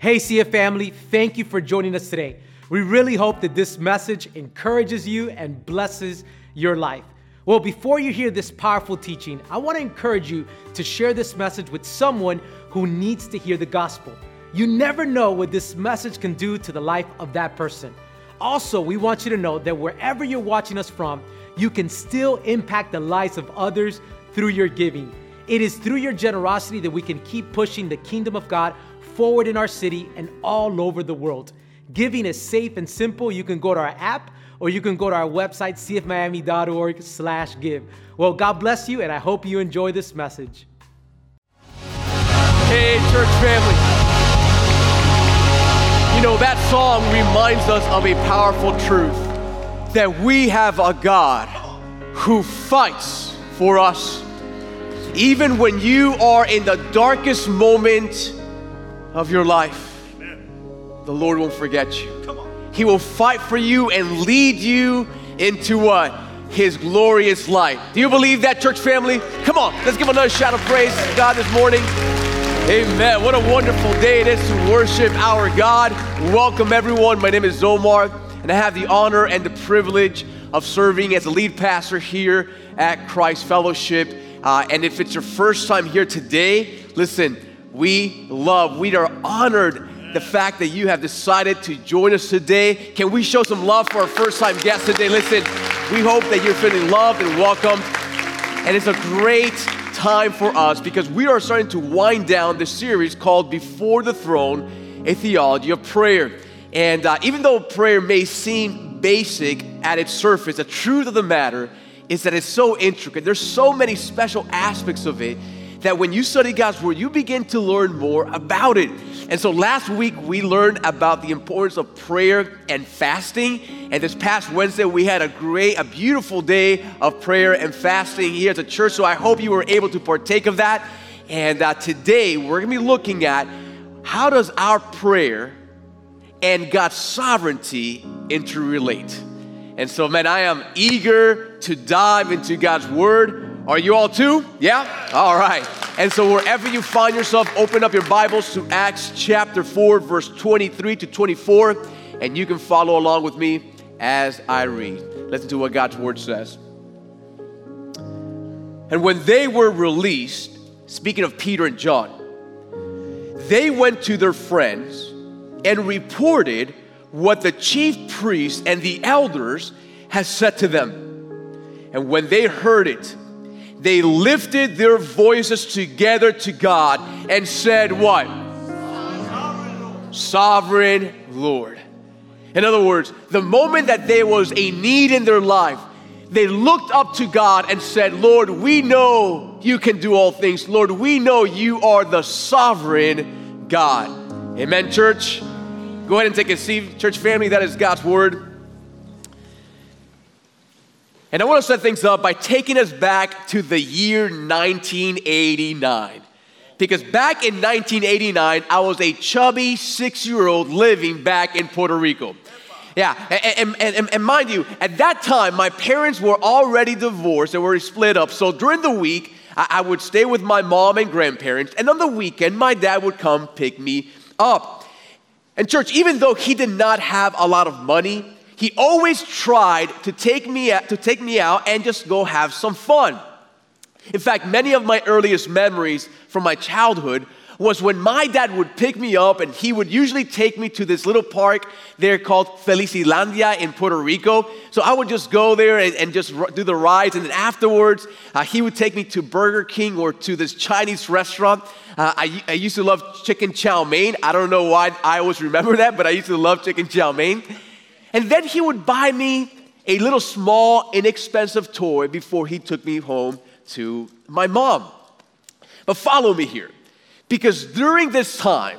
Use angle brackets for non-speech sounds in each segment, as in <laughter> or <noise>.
Hey, CF family, thank you for joining us today. We really hope that this message encourages you and blesses your life. Well, before you hear this powerful teaching, I want to encourage you to share this message with someone who needs to hear the gospel. You never know what this message can do to the life of that person. Also, we want you to know that wherever you're watching us from, you can still impact the lives of others through your giving. It is through your generosity that we can keep pushing the kingdom of God forward in our city and all over the world. Giving is safe and simple. You can go to our app or you can go to our website, cfmiami.org slash give. Well, God bless you, and I hope you enjoy this message. Hey, church family. You know, that song reminds us of a powerful truth that we have a God who fights for us. Even when you are in the darkest moment of your life, the Lord won't forget you. He will fight for you and lead you into what? His glorious light. Do you believe that, church family? Come on, let's give another shout of praise to God this morning. Amen. What a wonderful day it is to worship our God. Welcome, everyone. My name is Omar, and I have the honor and the privilege of serving as a lead pastor here at Christ Fellowship. Uh, and if it's your first time here today, listen, we love, we are honored the fact that you have decided to join us today. Can we show some love for our first time guests today? Listen, we hope that you're feeling loved and welcomed. And it's a great time for us because we are starting to wind down the series called Before the Throne A Theology of Prayer. And uh, even though prayer may seem basic at its surface, the truth of the matter is that it's so intricate. There's so many special aspects of it that when you study God's Word, you begin to learn more about it. And so last week we learned about the importance of prayer and fasting. And this past Wednesday we had a great, a beautiful day of prayer and fasting here at the church. So I hope you were able to partake of that. And uh, today we're going to be looking at how does our prayer and God's sovereignty interrelate. And so, man, I am eager to dive into God's Word. Are you all too? Yeah? All right. And so, wherever you find yourself, open up your Bibles to Acts chapter 4, verse 23 to 24, and you can follow along with me as I read. Listen to what God's Word says. And when they were released, speaking of Peter and John, they went to their friends and reported what the chief priests and the elders had said to them. And when they heard it, they lifted their voices together to God and said, What? Sovereign Lord. In other words, the moment that there was a need in their life, they looked up to God and said, Lord, we know you can do all things. Lord, we know you are the sovereign God. Amen, church. Go ahead and take a seat, church family. That is God's word. And I want to set things up by taking us back to the year 1989. Because back in 1989, I was a chubby six year old living back in Puerto Rico. Yeah, and, and, and, mind you, at that time, my parents were already divorced and were split up. So during the week, I would stay with my mom and grandparents, and on the weekend, my dad would come pick me up. And, church, even though he did not have a lot of money, he always tried to take me out, to take me out and just go have some fun. In fact, many of my earliest memories from my childhood was when my dad would pick me up and he would usually take me to this little park there called Felicilandia in Puerto Rico. So I would just go there and, and just do the rides. And then afterwards, uh, he would take me to Burger King or to this Chinese restaurant. Uh, I, I used to love chicken chow mein. I don't know why I always remember that, but I used to love chicken chow mein. And then he would buy me a little small, inexpensive toy before he took me home to my mom. But follow me here, because during this time,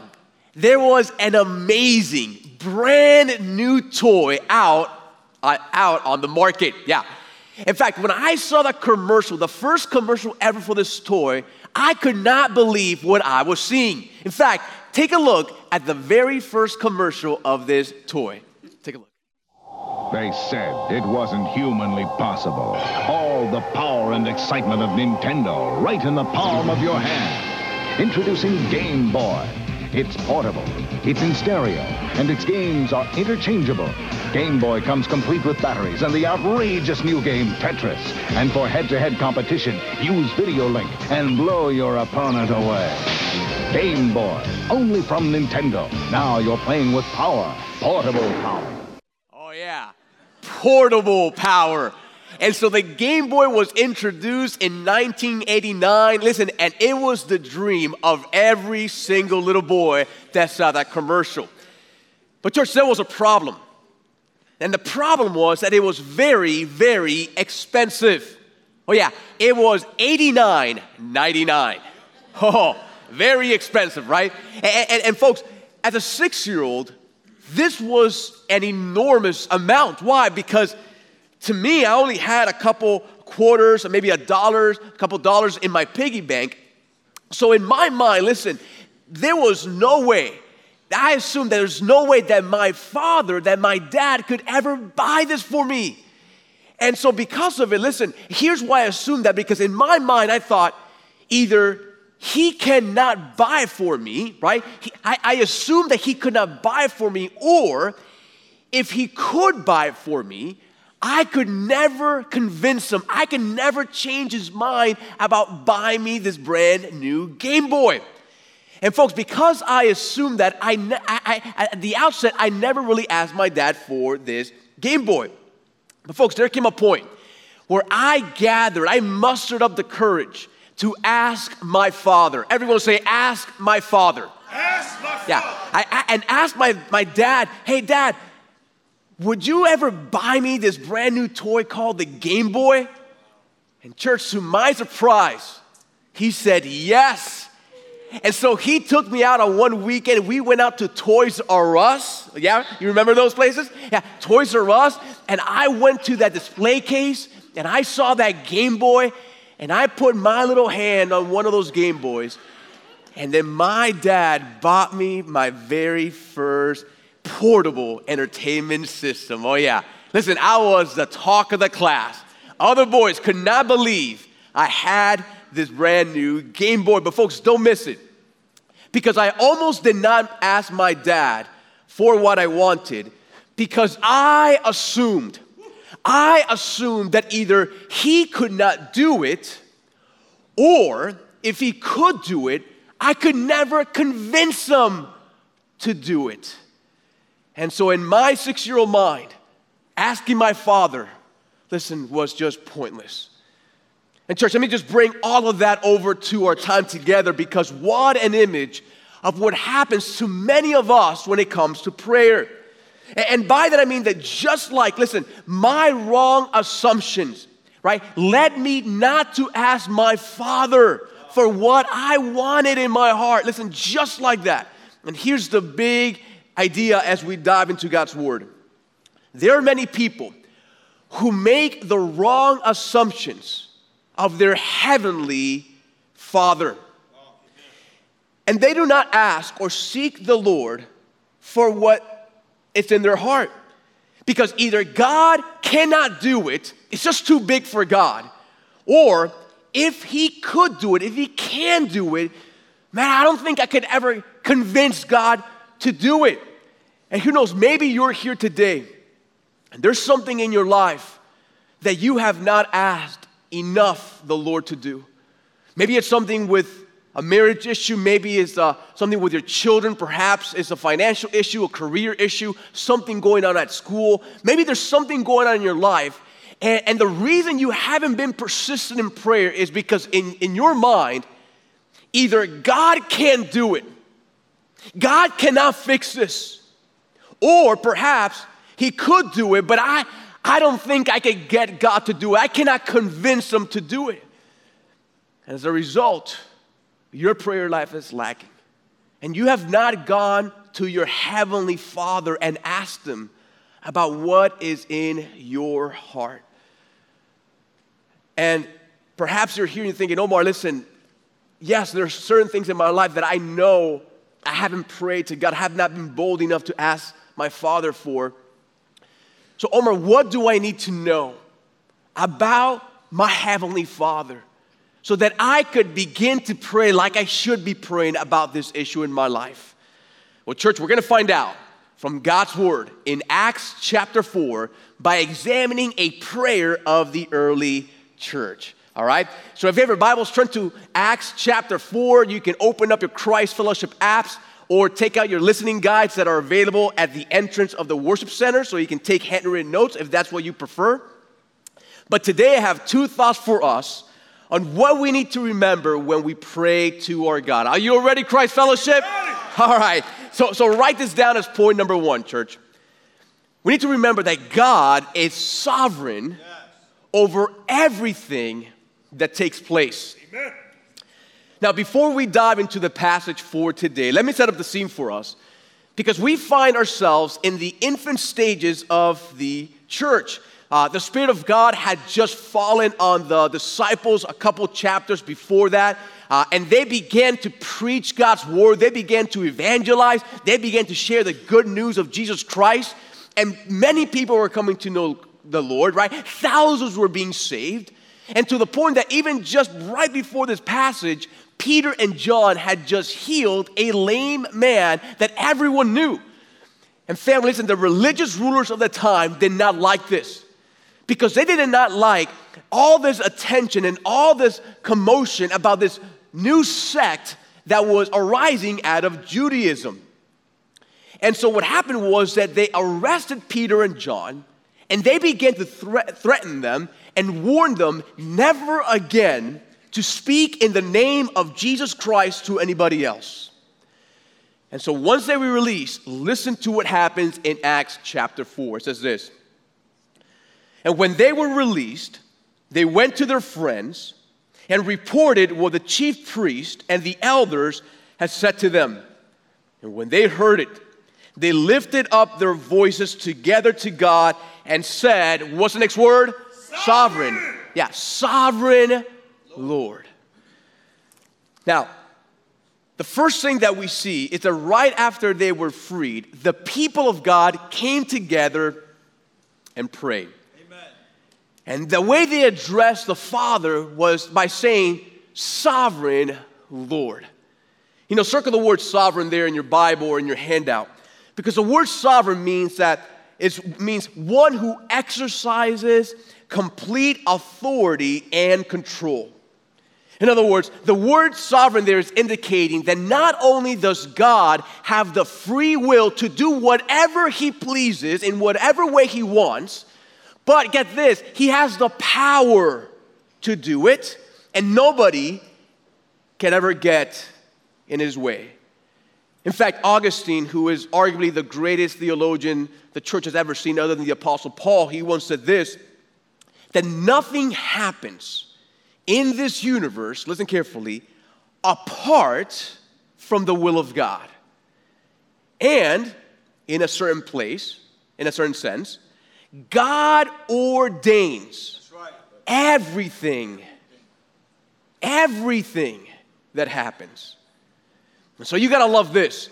there was an amazing, brand new toy out, uh, out on the market. Yeah. In fact, when I saw that commercial, the first commercial ever for this toy, I could not believe what I was seeing. In fact, take a look at the very first commercial of this toy. They said it wasn't humanly possible. All the power and excitement of Nintendo right in the palm of your hand. Introducing Game Boy. It's portable, it's in stereo, and its games are interchangeable. Game Boy comes complete with batteries and the outrageous new game Tetris. And for head-to-head competition, use Video Link and blow your opponent away. Game Boy, only from Nintendo. Now you're playing with power, portable power. Oh, yeah. Portable power. And so the Game Boy was introduced in 1989. Listen, and it was the dream of every single little boy that saw that commercial. But, church, there was a problem. And the problem was that it was very, very expensive. Oh, yeah, it was $89.99. <laughs> Oh, very expensive, right? And, and, and folks, as a six year old, this was an enormous amount. Why? Because to me, I only had a couple quarters or maybe a dollar, a couple dollars in my piggy bank. So in my mind, listen, there was no way. I assumed there's no way that my father, that my dad could ever buy this for me. And so because of it, listen, here's why I assumed that because in my mind I thought either he cannot buy for me, right? He, I, I assumed that he could not buy for me, or if he could buy for me, I could never convince him, I could never change his mind about buying me this brand new Game Boy. And folks, because I assumed that, I, I, I, at the outset, I never really asked my dad for this Game Boy. But folks, there came a point where I gathered, I mustered up the courage to ask my father. Everyone say, ask my father. Ask my father. Yeah, I, I, and ask my, my dad, hey, dad, would you ever buy me this brand new toy called the Game Boy? And, church, to my surprise, he said yes. And so he took me out on one weekend. We went out to Toys R Us. Yeah, you remember those places? Yeah, Toys R Us. And I went to that display case and I saw that Game Boy and I put my little hand on one of those Game Boys. And then my dad bought me my very first portable entertainment system. Oh, yeah. Listen, I was the talk of the class. Other boys could not believe I had this brand new Game Boy. But, folks, don't miss it. Because I almost did not ask my dad for what I wanted because I assumed, I assumed that either he could not do it or if he could do it, I could never convince him to do it. And so, in my six year old mind, asking my father, listen, was just pointless. And, church, let me just bring all of that over to our time together because what an image of what happens to many of us when it comes to prayer. And by that I mean that just like, listen, my wrong assumptions, right, led me not to ask my father for what I wanted in my heart. Listen, just like that. And here's the big idea as we dive into God's Word. There are many people who make the wrong assumptions of their heavenly Father. And they do not ask or seek the Lord for what is in their heart. Because either God cannot do it, it's just too big for God, or if He could do it, if He can do it, man, I don't think I could ever convince God to do it. And who knows, maybe you're here today and there's something in your life that you have not asked enough the Lord to do. Maybe it's something with a marriage issue, maybe it's uh, something with your children, perhaps it's a financial issue, a career issue, something going on at school. Maybe there's something going on in your life. And, and the reason you haven't been persistent in prayer is because in, in your mind, either God can't do it, God cannot fix this, or perhaps He could do it, but I, I don't think I could get God to do it. I cannot convince Him to do it. As a result, your prayer life is lacking. And you have not gone to your heavenly Father and asked Him about what is in your heart. And perhaps you're here and thinking, Omar, listen, yes, there are certain things in my life that I know I haven't prayed to God, I have not been bold enough to ask my Father for. So, Omar, what do I need to know about my Heavenly Father so that I could begin to pray like I should be praying about this issue in my life? Well, church, we're to find out from God's word in Acts chapter 4 by examining a prayer of the early church. All right? So if you have your Bibles, turn to Acts chapter 4. You can open up your Christ Fellowship apps or take out your listening guides that are available at the entrance of the worship center so you can take handwritten notes if that's what you prefer. But today I have two thoughts for us on what we need to remember when we pray to our God. Are you ready, Christ Fellowship? All right. So, so write this down as point number one, church. We need to remember that God is sovereign yes. over everything that takes place. Amen. Now, before we dive into the passage for today, let me set up the scene for us because we find ourselves in the infant stages of the church. Uh, the Spirit of God had just fallen on the disciples a couple chapters before that. Uh, and they began to preach God's word. They began to evangelize. They began to share the good news of Jesus Christ. And many people were coming to know the Lord, right? Thousands were being saved. And to the point that even just right before this passage, Peter and John had just healed a lame man that everyone knew. And families and the religious rulers of the time did not like this because they did not like all this attention and all this commotion about this new sect that was arising out of Judaism. And so what happened was that they arrested Peter and John and they began to thre- threaten them and warn them never again to speak in the name of Jesus Christ to anybody else. And so once they were released, listen to what happens in Acts chapter 4. It says this And when they were released, they went to their friends and reported what the chief priest and the elders had said to them. And when they heard it, they lifted up their voices together to God and said, What's the next word? Sovereign. sovereign. Yeah, sovereign Lord. Now, the first thing that we see is that right after they were freed, the people of God came together and prayed. And the way they addressed the Father was by saying, Sovereign Lord. You know, circle the word sovereign there in your Bible or in your handout. Because the word sovereign means that it means one who exercises complete authority and control. In other words, the word sovereign there is indicating that not only does God have the free will to do whatever he pleases in whatever way he wants, but get this, he has the power to do it, and nobody can ever get in his way. In fact, Augustine, who is arguably the greatest theologian the church has ever seen other than the Apostle Paul, he once said this that nothing happens in this universe, listen carefully, apart from the will of God. And in a certain place, in a certain sense, God ordains everything, everything that happens. And so you gotta love this.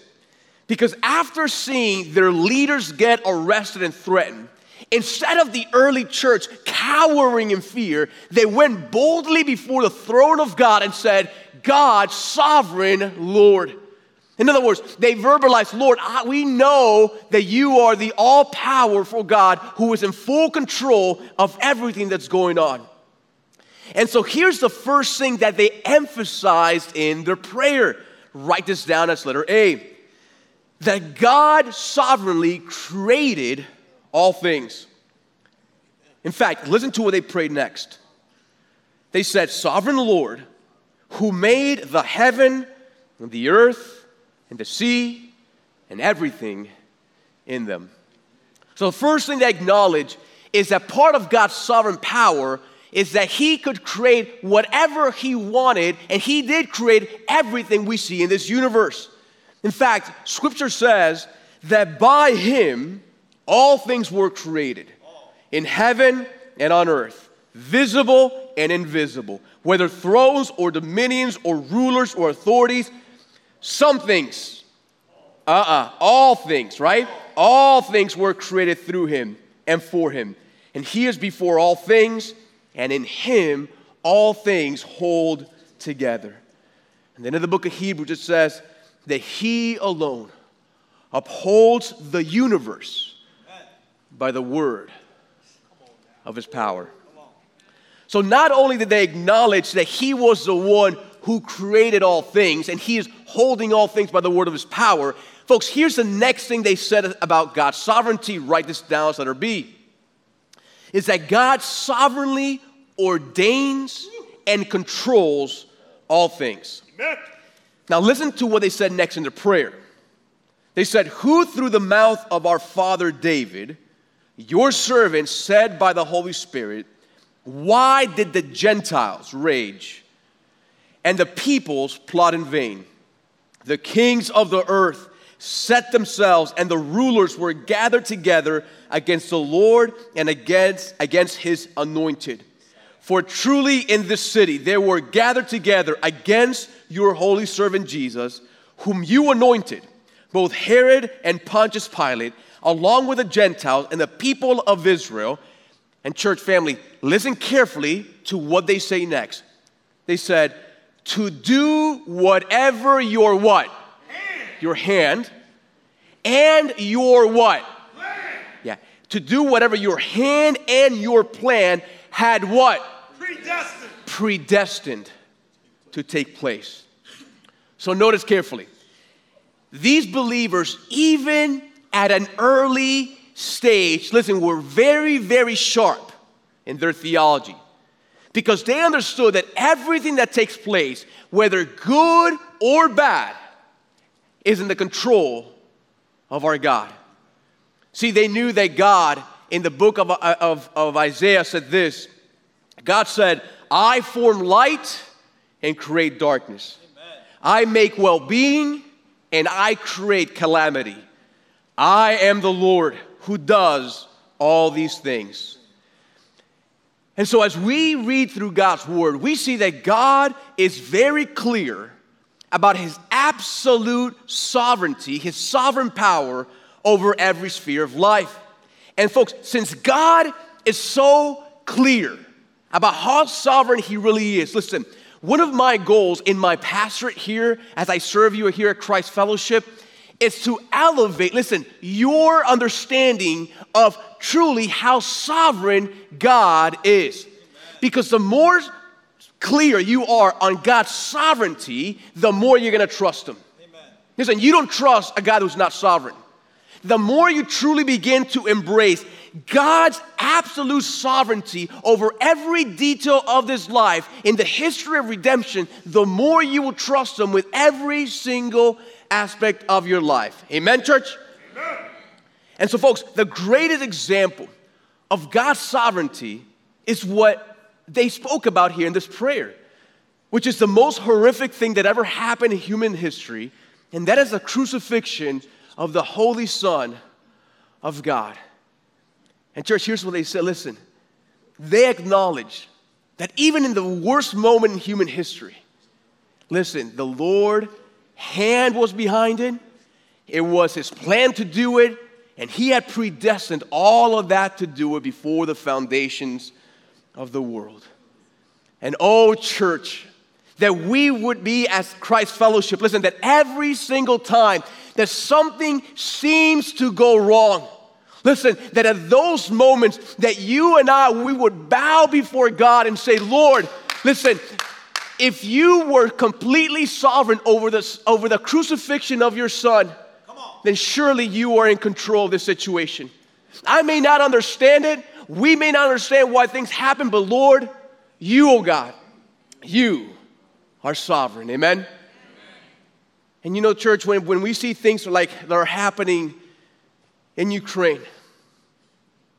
Because after seeing their leaders get arrested and threatened, instead of the early church cowering in fear, they went boldly before the throne of God and said, God, sovereign Lord. In other words, they verbalize, Lord, we know that you are the all powerful God who is in full control of everything that's going on. And so here's the first thing that they emphasized in their prayer. Write this down as letter A that God sovereignly created all things. In fact, listen to what they prayed next. They said, Sovereign Lord, who made the heaven and the earth and the sea and everything in them. So, the first thing they acknowledge is that part of God's sovereign power is that He could create whatever He wanted, and He did create everything we see in this universe. In fact, Scripture says that by Him all things were created in heaven and on earth, visible and invisible, whether thrones or dominions or rulers or authorities some things. Uh uh-uh. uh All things, right? All things were created through him and for him. And he is before all things, and in him all things hold together. And then in the book of Hebrews, it says that he alone upholds the universe by the word of his power. So not only did they acknowledge that he was the one who created all things and he is holding all things by the word of his power, folks, here's the next thing they said about God's sovereignty. Write this down, letter B. Is that God sovereignly ordains and controls all things. Amen. Now, listen to what they said next in the prayer. They said, Who through the mouth of our father David, your servant, said by the Holy Spirit, Why did the Gentiles rage and the peoples plot in vain? The kings of the earth set themselves, and the rulers were gathered together against the Lord and against, against his anointed. For truly in this city they were gathered together against your holy servant Jesus, whom you anointed, both Herod and Pontius Pilate, along with the Gentiles and the people of Israel. And, church family, listen carefully to what they say next. They said, to do whatever your what? Hand. Your hand and your what? Plan. Yeah. To do whatever your hand and your plan had what? Predestined. Predestined to take place. So notice carefully. These believers, even at an early stage, listen, were very, very sharp in their theology because they understood that everything that takes place, whether good or bad, is in the control of our God. See, they knew that God, in the book of, of, of Isaiah, said this God said, I form light and create darkness. Amen. I make well being and I create calamity. I am the Lord who does all these things. And so, as we read through God's word, we see that God is very clear about his absolute sovereignty, his sovereign power over every sphere of life. And, folks, since God is so clear about how sovereign He really is. Listen, one of my goals in my pastorate here, as I serve you here at Christ Fellowship, is to elevate, listen, your understanding of truly how sovereign God is. Because the more clear you are on God's sovereignty, the more you're gonna trust Him. Listen, you don't trust a God who's not sovereign. The more you truly begin to embrace God's absolute sovereignty over every detail of this life in the history of redemption, the more you will trust Him with every single aspect of your life. Amen, church? Amen. And so, folks, the greatest example of God's sovereignty is what they spoke about here in this prayer, which is the most horrific thing that ever happened in human history, and that is the crucifixion of the Holy Son of God. And, church, here's what they said listen, they acknowledge that even in the worst moment in human history, listen, the Lord hand was behind it. It was his plan to do it, and he had predestined all of that to do it before the foundations of the world. And oh, church, that we would be as Christ Fellowship, listen, that every single time that something seems to go wrong, Listen, that at those moments that you and I, we would bow before God and say, Lord, listen, if you were completely sovereign over, this, over the crucifixion of your son, then surely you are in control of this situation. I may not understand it. We may not understand why things happen, but Lord, you, oh God, you are sovereign. Amen? Amen. And you know, church, when, when we see things like that are happening in Ukraine.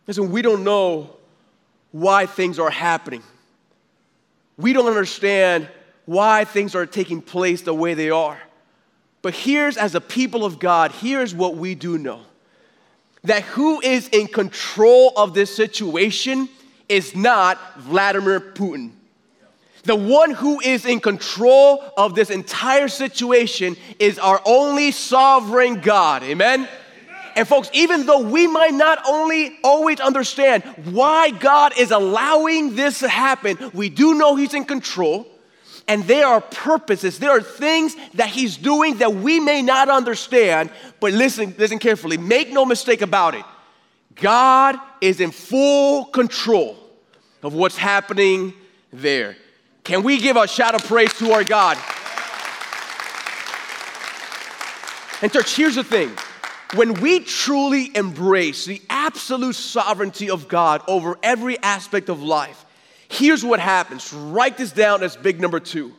Listen, we don't know why things are happening. We don't understand why things are taking place the way they are. But here's, as a people of God, here's what we do know that who is in control of this situation is not Vladimir Putin. The one who is in control of this entire situation is our only sovereign God. Amen? And folks, even though we might not only always understand why God is allowing this to happen, we do know He's in control. And there are purposes, there are things that He's doing that we may not understand, but listen, listen carefully. Make no mistake about it. God is in full control of what's happening there. Can we give a shout of praise to our God? And, church, here's the thing when we truly embrace the absolute sovereignty of God over every aspect of life, here's what happens. Write this down as big number two.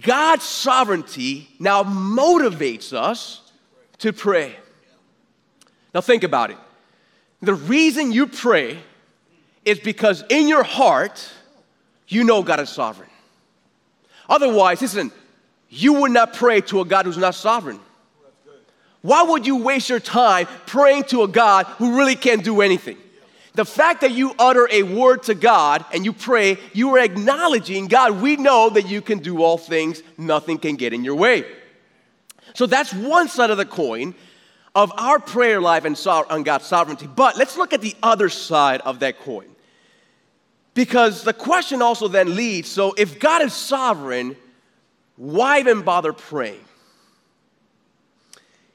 God's sovereignty now motivates us to pray. Now, think about it. The reason you pray is because in your heart, you know God is sovereign. Otherwise, listen, you would not pray to a God who's not sovereign. Why would you waste your time praying to a God who really can't do anything? The fact that you utter a word to God and you pray, you are acknowledging, God, we know that you can do all things, nothing can get in your way. So that's one side of the coin of our prayer life and on God's sovereignty. But let's look at the other side of that coin. Because the question also then leads so if God is sovereign, why even bother praying?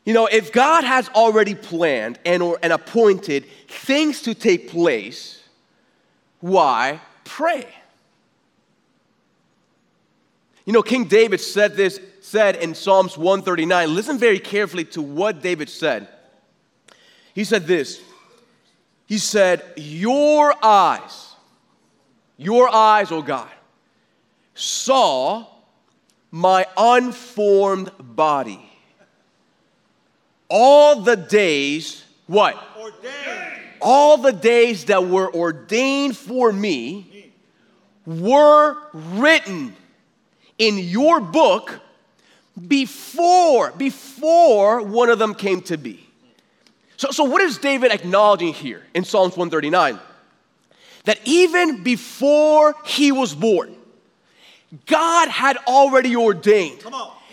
You know, if God has already planned and, or, and appointed things to take place, why pray? You know, King David said this, said in Psalms 139. Listen very carefully to what David said. He said this. He said, Your eyes, your eyes, oh God, saw my unformed body all the days, what? Ordained. All the days that were ordained for me were written in your book before, before one of them came to be. So, so what is David acknowledging here in Psalms 139? That even before he was born, God had already ordained.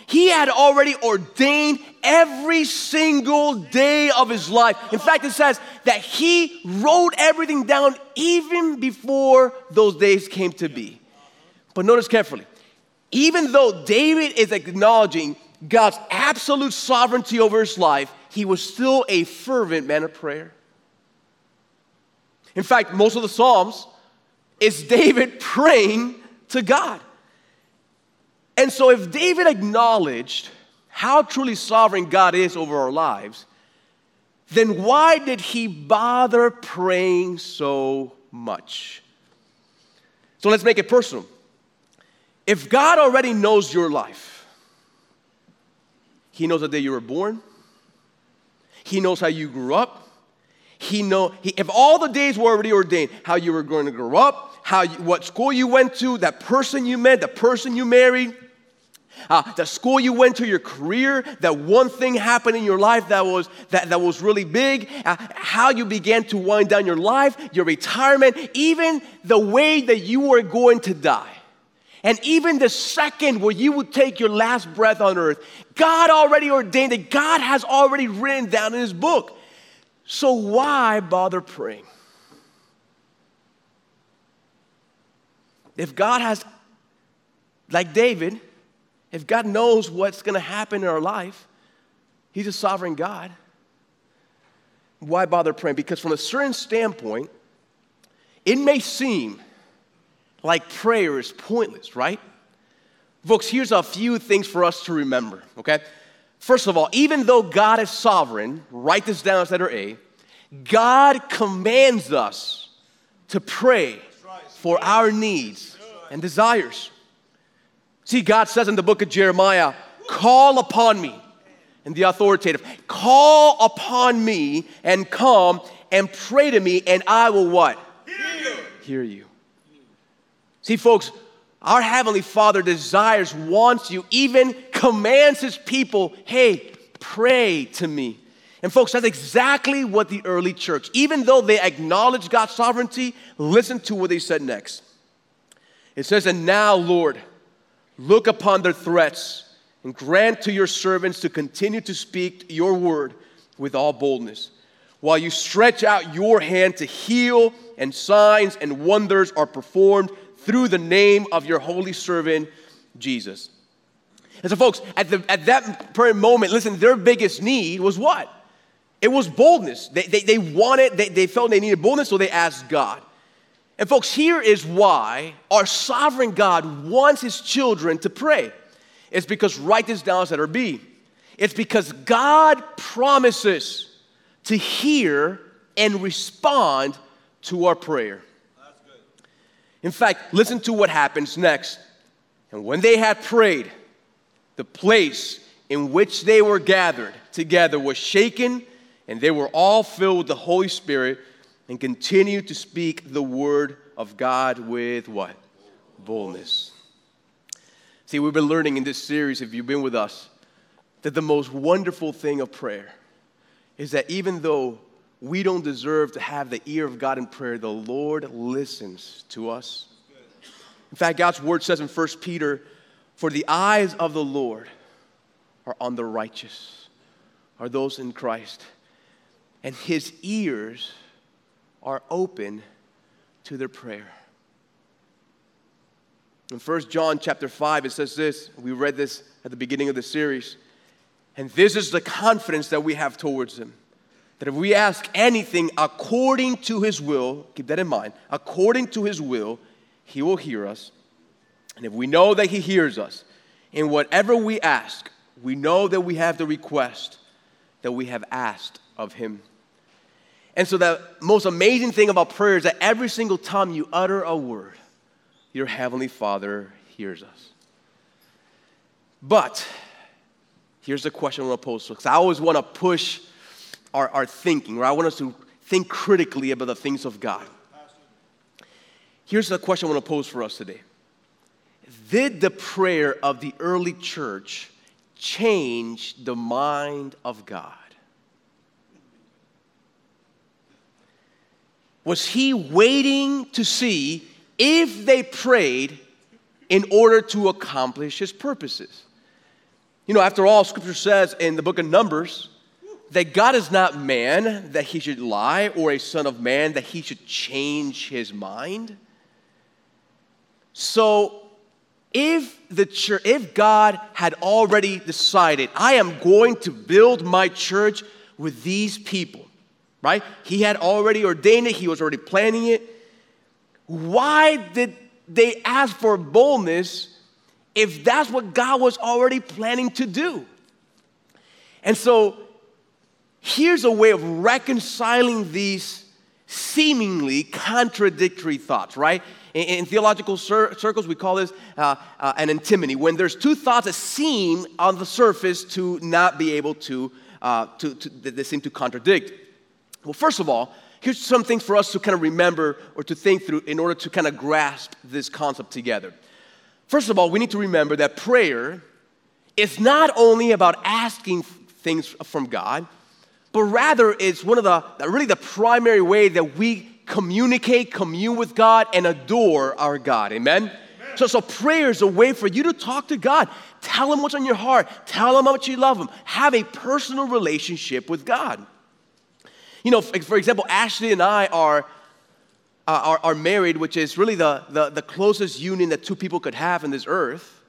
He had already ordained every single day of his life. In fact, it says that he wrote everything down even before those days came to be. But notice carefully, even though David is acknowledging God's absolute sovereignty over his life, he was still a fervent man of prayer. In fact, most of the Psalms is David praying to God. And so, if David acknowledged how truly sovereign God is over our lives, then why did he bother praying so much? So let's make it personal. If God already knows your life, He knows the day you were born, He knows how you grew up, He know he, if all the days were already ordained, how you were going to grow up, how you, what school you went to, that person you met, the person you married, uh, the school you went to, your career, that one thing happened in your life that was, that, that was really big, uh, how you began to wind down your life, your retirement, even the way that you were going to die. And even the second where you would take your last breath on earth, God already ordained it. God has already written down in His book. So why bother praying? If God has, like David, if God knows what's going to happen in our life, He's a sovereign God. Why bother praying? Because from a certain standpoint, it may seem like prayer is pointless, right? Folks, here's a few things for us to remember, okay? First of all, even though God is sovereign, write this down as letter A, God commands us to pray for our needs and desires. See, God says in the book of Jeremiah, call upon me. And the authoritative, call upon me and come and pray to me, and I will what? Hear you. Hear you. See, folks, our Heavenly Father desires, wants you, even commands His people, hey, pray to me. And folks, that's exactly what the early church, even though they acknowledged God's sovereignty, listen to what they said next. It says, And now, Lord, Look upon their threats and grant to your servants to continue to speak your word with all boldness. While you stretch out your hand to heal, and signs and wonders are performed through the name of your holy servant Jesus. And so, folks, at, the, at that very moment, listen, their biggest need was what? It was boldness. They, they, they wanted, they, they felt they needed boldness, so they asked God. And, folks, here is why our sovereign God wants his children to pray. It's because, write this down as letter B. It's because God promises to hear and respond to our prayer. In fact, listen to what happens next. And when they had prayed, the place in which they were gathered together was shaken, and they were all filled with the Holy Spirit and continue to speak the word of God with what? Boldness. See, we've been learning in this series, if you've been with us, that the most wonderful thing of prayer is that even though we don't deserve to have the ear of God in prayer, the Lord listens to us. In fact, God's word says in 1 Peter, For the eyes of the Lord are on the righteous, are those in Christ, and his ears are open to their prayer. In 1 John chapter 5, it says this. We read this at the beginning of the series. And this is the confidence that we have towards him. That if we ask anything according to his will, keep that in mind, according to his will, he will hear us. And if we know that He hears us, in whatever we ask, we know that we have the request that we have asked of Him. And so, the most amazing thing about prayer is that every single time you utter a word, your Heavenly Father hears us. But here's the question I want to pose because I always want to push our, our thinking, or I want us to think critically about the things of God. Here's the question I want to pose for us today Did the prayer of the early church change the mind of God? Was he waiting to see if they prayed in order to accomplish his purposes? You know, after all, scripture says in the book of Numbers that God is not man that he should lie, or a son of man that he should change his mind. So if the church, if God had already decided, I am going to build my church with these people, right? He had already ordained it, he was already planning it. Why did they ask for boldness if that's what God was already planning to do? And so here's a way of reconciling these seemingly contradictory thoughts, right? In, in theological cir- circles, we call this uh, uh, an antinomy. When there's two thoughts that seem on the surface to not be able to, uh, to, to they seem to contradict. Well, first of all, here's some things for us to kind of remember or to think through in order to kind of grasp this concept together. First of all, we need to remember that prayer is not only about asking things from God, but rather it's one of the really the primary way that we communicate, commune with God, and adore our God. Amen? So, so prayer is a way for you to talk to God. Tell Him what's on your heart. Tell Him how much you love Him. Have a personal relationship with God. You know, for example, Ashley and I are, uh, are, are, married, which is really the, the, the closest union that two people could have in this earth.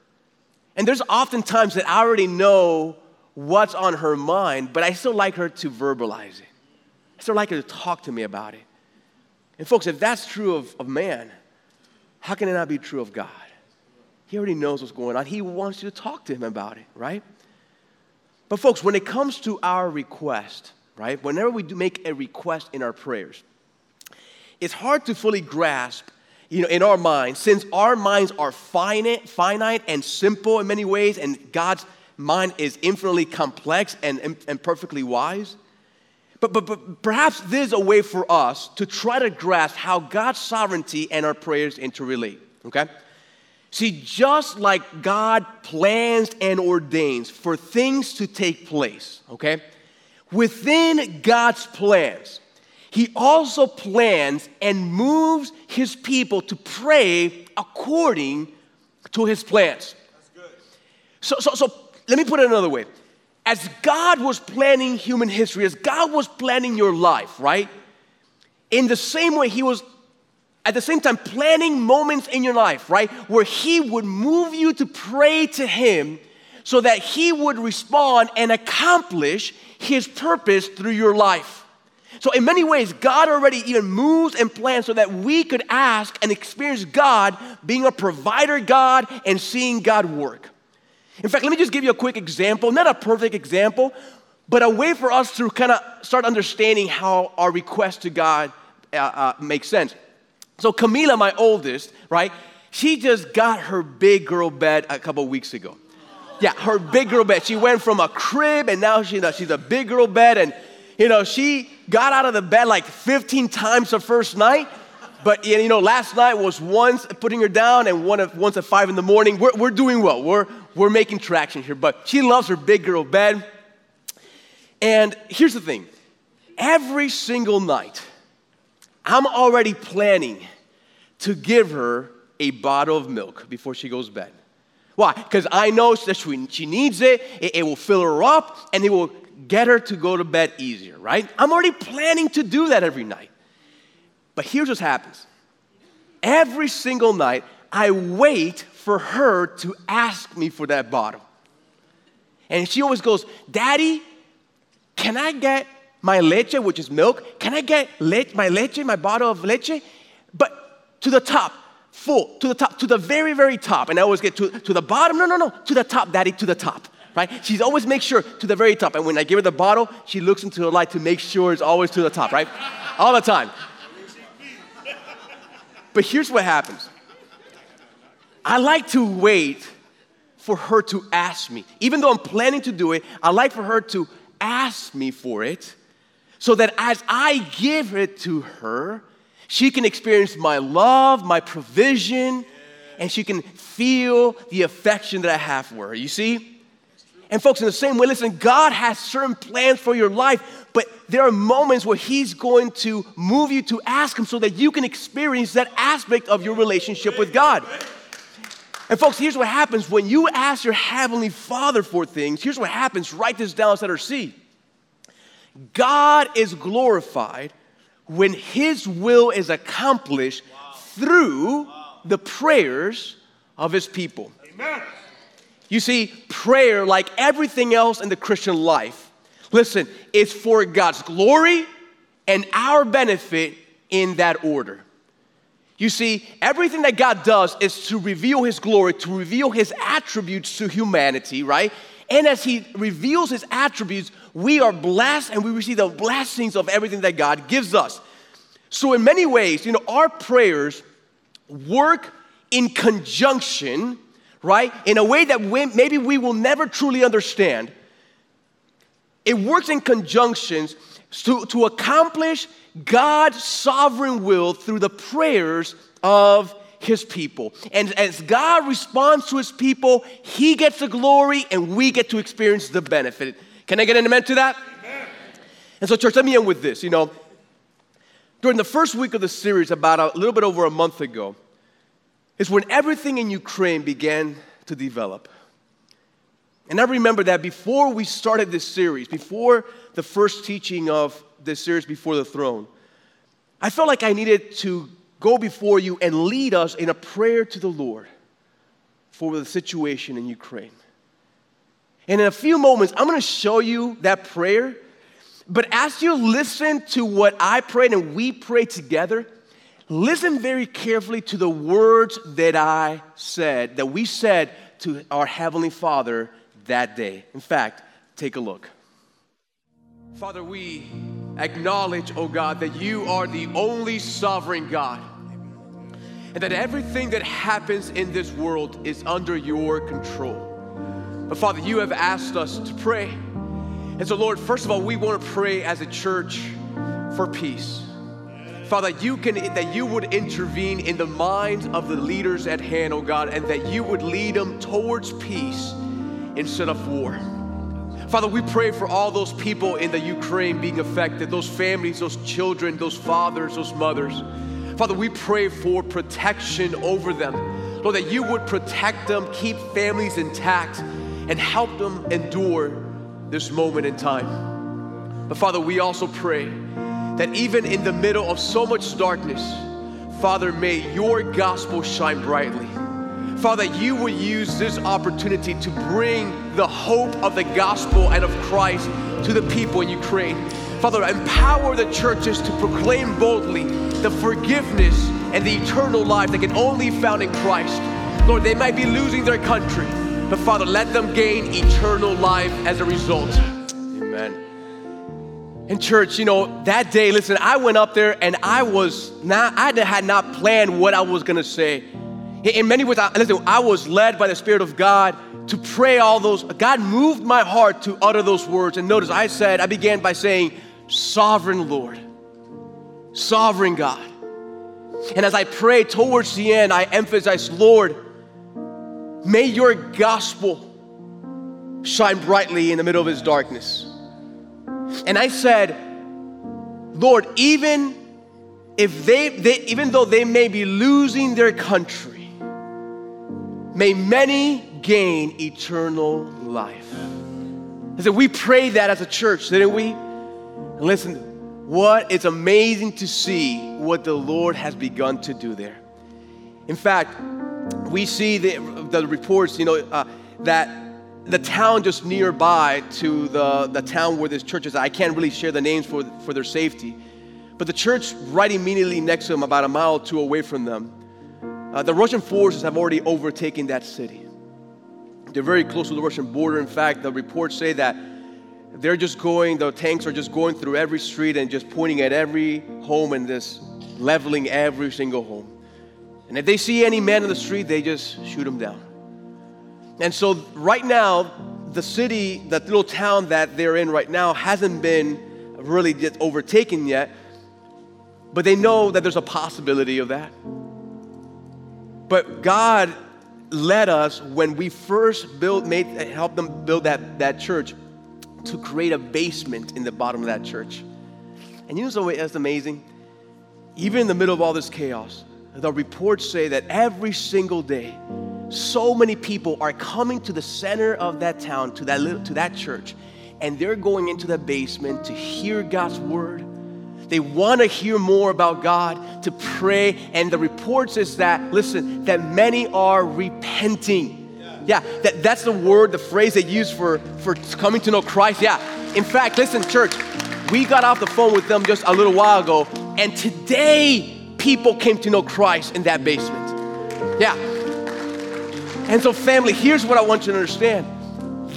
And there's often times that I already know what's on her mind, but I still like her to verbalize it. I still like her to talk to me about it. And folks, if that's true of, of man, how can it not be true of God? He already knows what's going on. He wants you to talk to him about it, right? But folks, when it comes to our request, right? Whenever we do make a request in our prayers, it's hard to fully grasp, you know, in our minds, since our minds are finite, finite and simple in many ways, and God's mind is infinitely complex and, and perfectly wise. But, but, but perhaps this is a way for us to try to grasp how God's sovereignty and our prayers interrelate, okay? See, just like God plans and ordains for things to take place, okay? Within God's plans, He also plans and moves His people to pray according to His plans. So, so, so let me put it another way as God was planning human history, as God was planning your life, right? In the same way, He was at the same time planning moments in your life, right, where He would move you to pray to Him so that He would respond and accomplish His purpose through your life. So, in many ways, God already even moves and plans so that we could ask and experience God being a provider God and seeing God work. In fact, let me just give you a quick example, not a perfect example, but a way for us to kind of start understanding how our request to God uh, uh, makes sense. So, Camila, my oldest, right, she just got her big girl bed a couple weeks ago. Yeah, her big girl bed. She went from a crib and now she, she's a big girl bed and you know, she got out of the bed like 15 times the first night. But you know, last night was once putting her down and one of, once at five in the morning. We're, we're doing well. We're, we're making traction here. But she loves her big girl bed. And here's the thing every single night, I'm already planning to give her a bottle of milk before she goes bed. Why? Because I know that she, needs it, it, it will fill her up, and it will get her to go to bed easier, right? I'm already planning to do that every night. But here's what happens every single night, I wait for her to ask me for that bottle. And she always goes, Daddy, can I get my leche, which is milk? Can I get le- my leche, my bottle of leche? But to the top, full, to the top, to the very, very top. And I always get to, to the bottom. No, no, no, to the top, Daddy, to the top right? She's always make sure to the very top. And when I give her the bottle, she looks into the light to make sure it's always to the top, right? All the time. But here's what happens. I like to wait for her to ask me. Even though I'm planning to do it, I like for her to ask me for it so that as I give it to her, she can experience my love, my provision, and she can feel the affection that I have for her. You see? And folks, in the same way, listen, God has certain plans for your life, but there are moments where He's going to move you to ask Him so that you can experience that aspect of your relationship with God. And folks, here's what happens when you ask your Heavenly Father for things. Here's what happens. Write this down, set or see. God is glorified when His will is accomplished wow. through wow. the prayers of His people. Amen. You see, prayer, like everything else in the Christian life, listen, is for God's glory and our benefit in that order. You see, everything that God does is to reveal His glory, to reveal His attributes to humanity, right? And as He reveals His attributes, we are blessed and we receive the blessings of everything that God gives us. So, in many ways, you know, our prayers work in conjunction right? In a way that we, maybe we will never truly understand. It works in conjunctions to, to accomplish God's sovereign will through the prayers of his people. And as God responds to his people, he gets the glory and we get to experience the benefit. Can I get an amen to that? Amen. And so, church, let me end with this. You know, during the first week of the series, about a little bit over a month ago, is when everything in Ukraine began to develop. And I remember that before we started this series, before the first teaching of this series, Before the Throne, I felt like I needed to go before you and lead us in a prayer to the Lord for the situation in Ukraine. And in a few moments, I'm gonna show you that prayer. But as you listen to what I prayed and we prayed together, listen very carefully to the words that I said, that we said to our Heavenly Father that day. In fact, take a look. Father, we acknowledge, oh God, that you are the only sovereign God and that everything that happens in this world is under your control. But Father, you have asked us to pray. And so, Lord, first of all, we want to pray as a church for peace. Father, you can that you would intervene in the minds of the leaders at hand, oh God, and that you would lead them towards peace instead of war. Father, we pray for all those people in the Ukraine being affected, those families, those children, those fathers, those mothers. Father, we pray for protection over them. Lord, that you would protect them, keep families intact, and help them endure this moment in time. But Father, we also pray that even in the middle of so much darkness, Father, may your gospel shine brightly. Father, you will use this opportunity to bring the hope of the gospel and of Christ to the people in Ukraine. Father, empower the churches to proclaim boldly the forgiveness and the eternal life that can only be found in Christ. Lord, they might be losing their country, but Father, let them gain eternal life as a result. Amen. In church, you know, that day, listen, I went up there and I was not, I had not planned what I was gonna say. In many ways, I, listen, I was led by the Spirit of God to pray all those. God moved my heart to utter those words. And notice, I said, I began by saying, Sovereign Lord, Sovereign God. And as I pray towards the end, I emphasize, Lord, may your gospel shine brightly in the middle of this darkness. And I said, Lord, even if they, they even though they may be losing their country, May many gain eternal life. I said, we pray that as a church, didn't we? And listen, what it's amazing to see what the Lord has begun to do there. In fact, we see the, the reports, you know, uh, that the town just nearby to the, the town where this church is, I can't really share the names for, for their safety, but the church right immediately next to them, about a mile or two away from them, uh, the Russian forces have already overtaken that city. They're very close to the Russian border. In fact, the reports say that they're just going, the tanks are just going through every street and just pointing at every home and just leveling every single home. And if they see any man in the street, they just shoot them down. And so, right now, the city, that little town that they're in right now, hasn't been really overtaken yet, but they know that there's a possibility of that. But God led us when we first built, made, helped them build that, that church to create a basement in the bottom of that church. And you know that's amazing? Even in the middle of all this chaos, the reports say that every single day, so many people are coming to the center of that town, to that, little, to that church, and they're going into the basement to hear God's word, they want to hear more about God, to pray. And the reports is that, listen, that many are repenting. Yeah, that, that's the word, the phrase they use for, for coming to know Christ. Yeah. In fact, listen, church, we got off the phone with them just a little while ago, and today people came to know Christ in that basement. Yeah. And so, family, here's what I want you to understand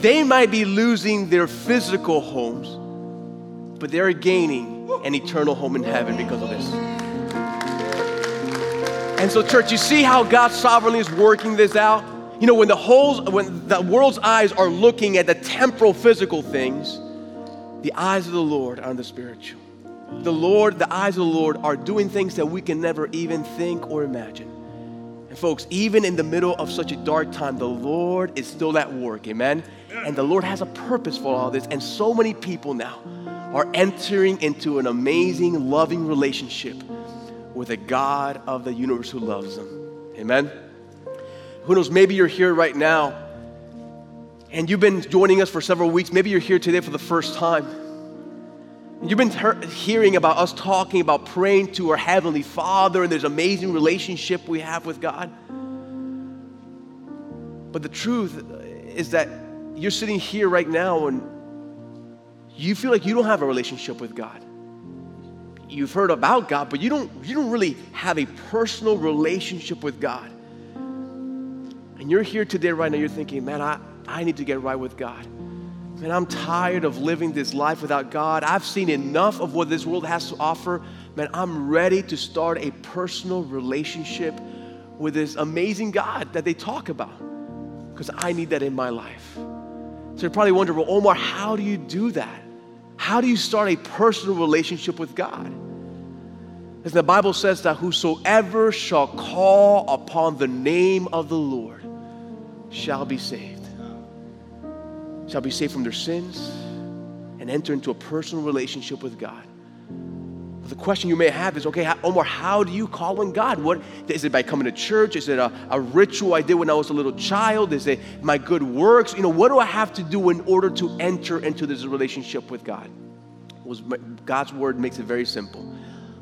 they might be losing their physical homes, but they're gaining an eternal home in heaven because of this. And so, church, you see how God sovereignly is working this out? You know, when the whole, when the world's eyes are looking at the temporal, physical things, the eyes of the Lord are on the spiritual. The Lord, the eyes of the Lord are doing things that we can never even think or imagine. And folks, even in the middle of such a dark time, the Lord is still at work, amen? And the Lord has a purpose for all this. And so many people now are entering into an amazing, loving relationship with a God of the universe who loves them. Amen? Who knows, maybe you're here right now and you've been joining us for several weeks. Maybe you're here today for the first time. You've been hearing about us talking about praying to our Heavenly Father and there's amazing relationship we have with God. But the truth is that you're sitting here right now and you feel like you don't have a relationship with God. You've heard about God, but you don't, you don't really have a personal relationship with God. And you're here today, right now, you're thinking, man, I, I need to get right with God. Man, I'm tired of living this life without God. I've seen enough of what this world has to offer. Man, I'm ready to start a personal relationship with this amazing God that they talk about because I need that in my life. So you're probably wondering, well, Omar, how do you do that? How do you start a personal relationship with God? As the Bible says that whosoever shall call upon the name of the Lord shall be saved. Shall be saved from their sins and enter into a personal relationship with God. But the question you may have is okay, Omar, how do you call on God? What is it by coming to church? Is it a, a ritual I did when I was a little child? Is it my good works? You know, what do I have to do in order to enter into this relationship with God? Was God's word makes it very simple.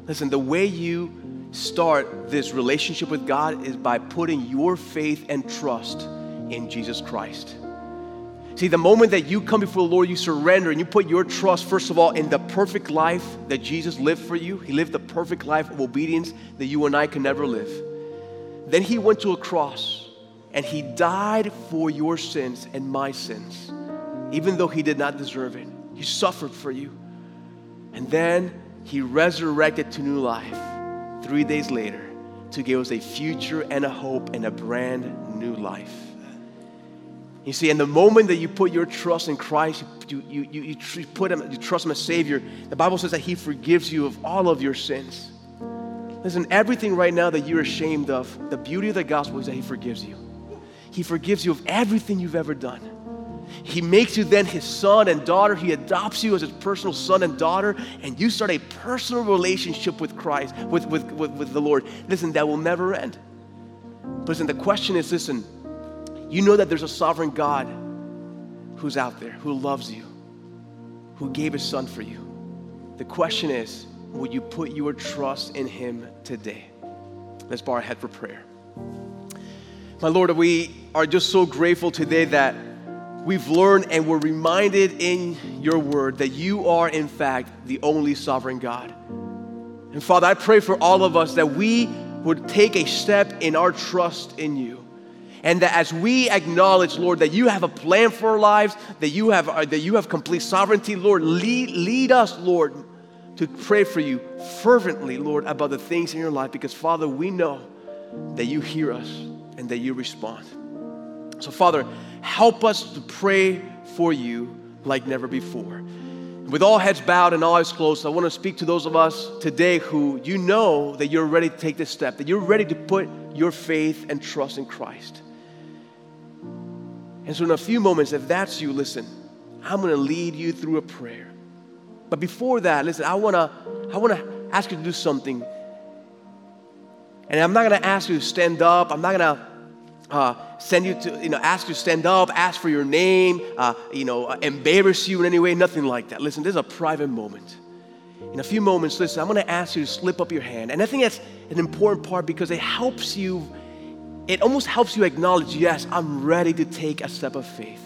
Listen, the way you start this relationship with God is by putting your faith and trust in Jesus Christ. See, the moment that you come before the Lord, you surrender and you put your trust, first of all, in the perfect life that Jesus lived for you. He lived the perfect life of obedience that you and I can never live. Then he went to a cross and he died for your sins and my sins, even though he did not deserve it. He suffered for you. And then he resurrected to new life three days later to give us a future and a hope and a brand new life. You see, in the moment that you put your trust in Christ, you, you, you, you, put him, you trust him as Savior, the Bible says that he forgives you of all of your sins. Listen, everything right now that you're ashamed of, the beauty of the gospel is that he forgives you. He forgives you of everything you've ever done. He makes you then his son and daughter. He adopts you as his personal son and daughter, and you start a personal relationship with Christ, with, with, with, with the Lord. Listen, that will never end. Listen, the question is listen, you know that there's a sovereign God who's out there, who loves you, who gave his son for you. The question is, will you put your trust in him today? Let's bow our head for prayer. My Lord, we are just so grateful today that we've learned and we're reminded in your word that you are, in fact, the only sovereign God. And Father, I pray for all of us that we would take a step in our trust in you. And that as we acknowledge, Lord, that you have a plan for our lives, that you have, uh, that you have complete sovereignty, Lord, lead, lead us, Lord, to pray for you fervently, Lord, about the things in your life. Because, Father, we know that you hear us and that you respond. So, Father, help us to pray for you like never before. With all heads bowed and all eyes closed, I want to speak to those of us today who you know that you're ready to take this step, that you're ready to put your faith and trust in Christ. And so, in a few moments, if that's you, listen, I'm going to lead you through a prayer. But before that, listen, I want to I want to ask you to do something. And I'm not going to ask you to stand up. I'm not going to uh, send you to, you know, ask you to stand up, ask for your name, uh, you know, embarrass you in any way, nothing like that. Listen, this is a private moment. In a few moments, listen, I'm going to ask you to slip up your hand. And I think that's an important part because it helps you it almost helps you acknowledge, yes, I'm ready to take a step of faith.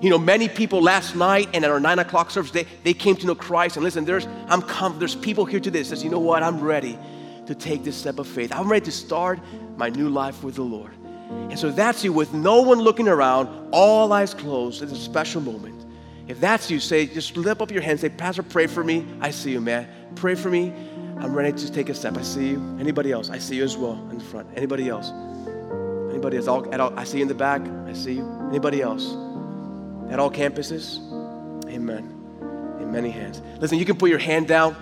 You know, many people last night and at our nine o'clock service, they, they came to know Christ. And listen, there's I'm there's people here today that says, you know what, I'm ready to take this step of faith. I'm ready to start my new life with the Lord. And so that's you with no one looking around, all eyes closed. It's a special moment. If that's you, say, just lift up your hand, say, Pastor, pray for me. I see you, man. Pray for me. I'm ready to take a step. I see you. Anybody else? I see you as well in the front. Anybody else? Anybody else? All, at all, I see you in the back. I see you. Anybody else? At all campuses? Amen. In many hands. Listen, you can put your hand down.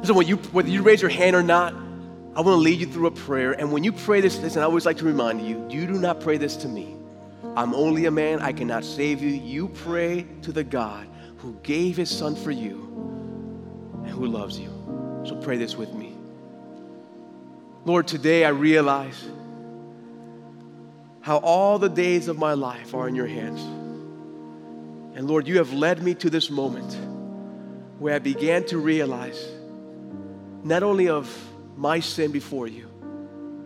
Listen, when you, whether you raise your hand or not, I want to lead you through a prayer. And when you pray this, listen, I always like to remind you, you do not pray this to me. I'm only a man. I cannot save you. You pray to the God who gave his son for you and who loves you. So pray this with me. Lord, today I realize how all the days of my life are in your hands. And Lord, you have led me to this moment where I began to realize not only of my sin before you,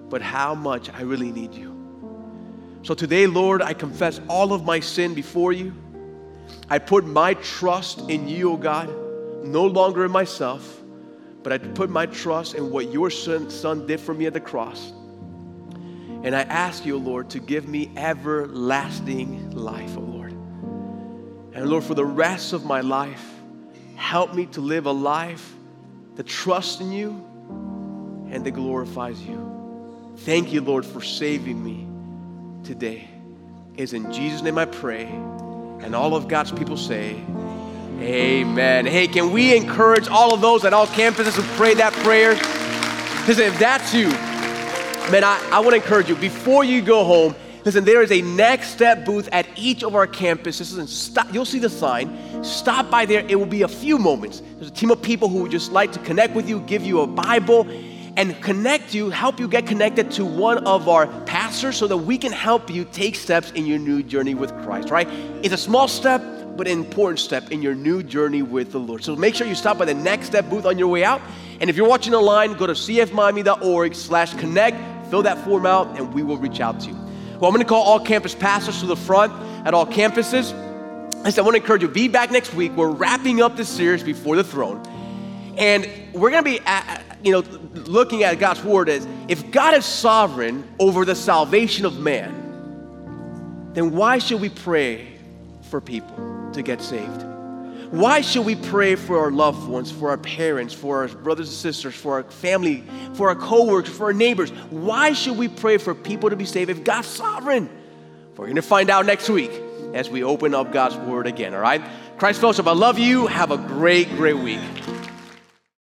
but how much I really need you. So today, Lord, I confess all of my sin before you. I put my trust in you, O oh God, no longer in myself, but I put my trust in what your son, son did for me at the cross. And I ask you, Lord, to give me everlasting life, oh Lord. And Lord, for the rest of my life, help me to live a life that trusts in you and that glorifies you. Thank you, Lord, for saving me today. It's in Jesus' name I pray. And all of God's people say, Amen. Hey, can we encourage all of those at all campuses who pray that prayer? Listen, if that's you, man, I, I want to encourage you before you go home. Listen, there is a next step booth at each of our campuses. and stop, you'll see the sign. Stop by there. It will be a few moments. There's a team of people who would just like to connect with you, give you a Bible, and connect you, help you get connected to one of our pastors so that we can help you take steps in your new journey with Christ, right? It's a small step, but an important step in your new journey with the Lord. So make sure you stop by the Next Step booth on your way out. And if you're watching online, go to cfmiami.org slash connect, fill that form out, and we will reach out to you. Well, I'm going to call all campus pastors to the front at all campuses. I said, I want to encourage you, be back next week. We're wrapping up this series before the throne. And we're going to be, at, you know, looking at God's word as if God is sovereign over the salvation of man, then why should we pray for people to get saved? Why should we pray for our loved ones, for our parents, for our brothers and sisters, for our family, for our coworkers, for our neighbors? Why should we pray for people to be saved if God's sovereign? We're going to find out next week as we open up God's word again, all right? Christ Fellowship, I love you. Have a great, great week.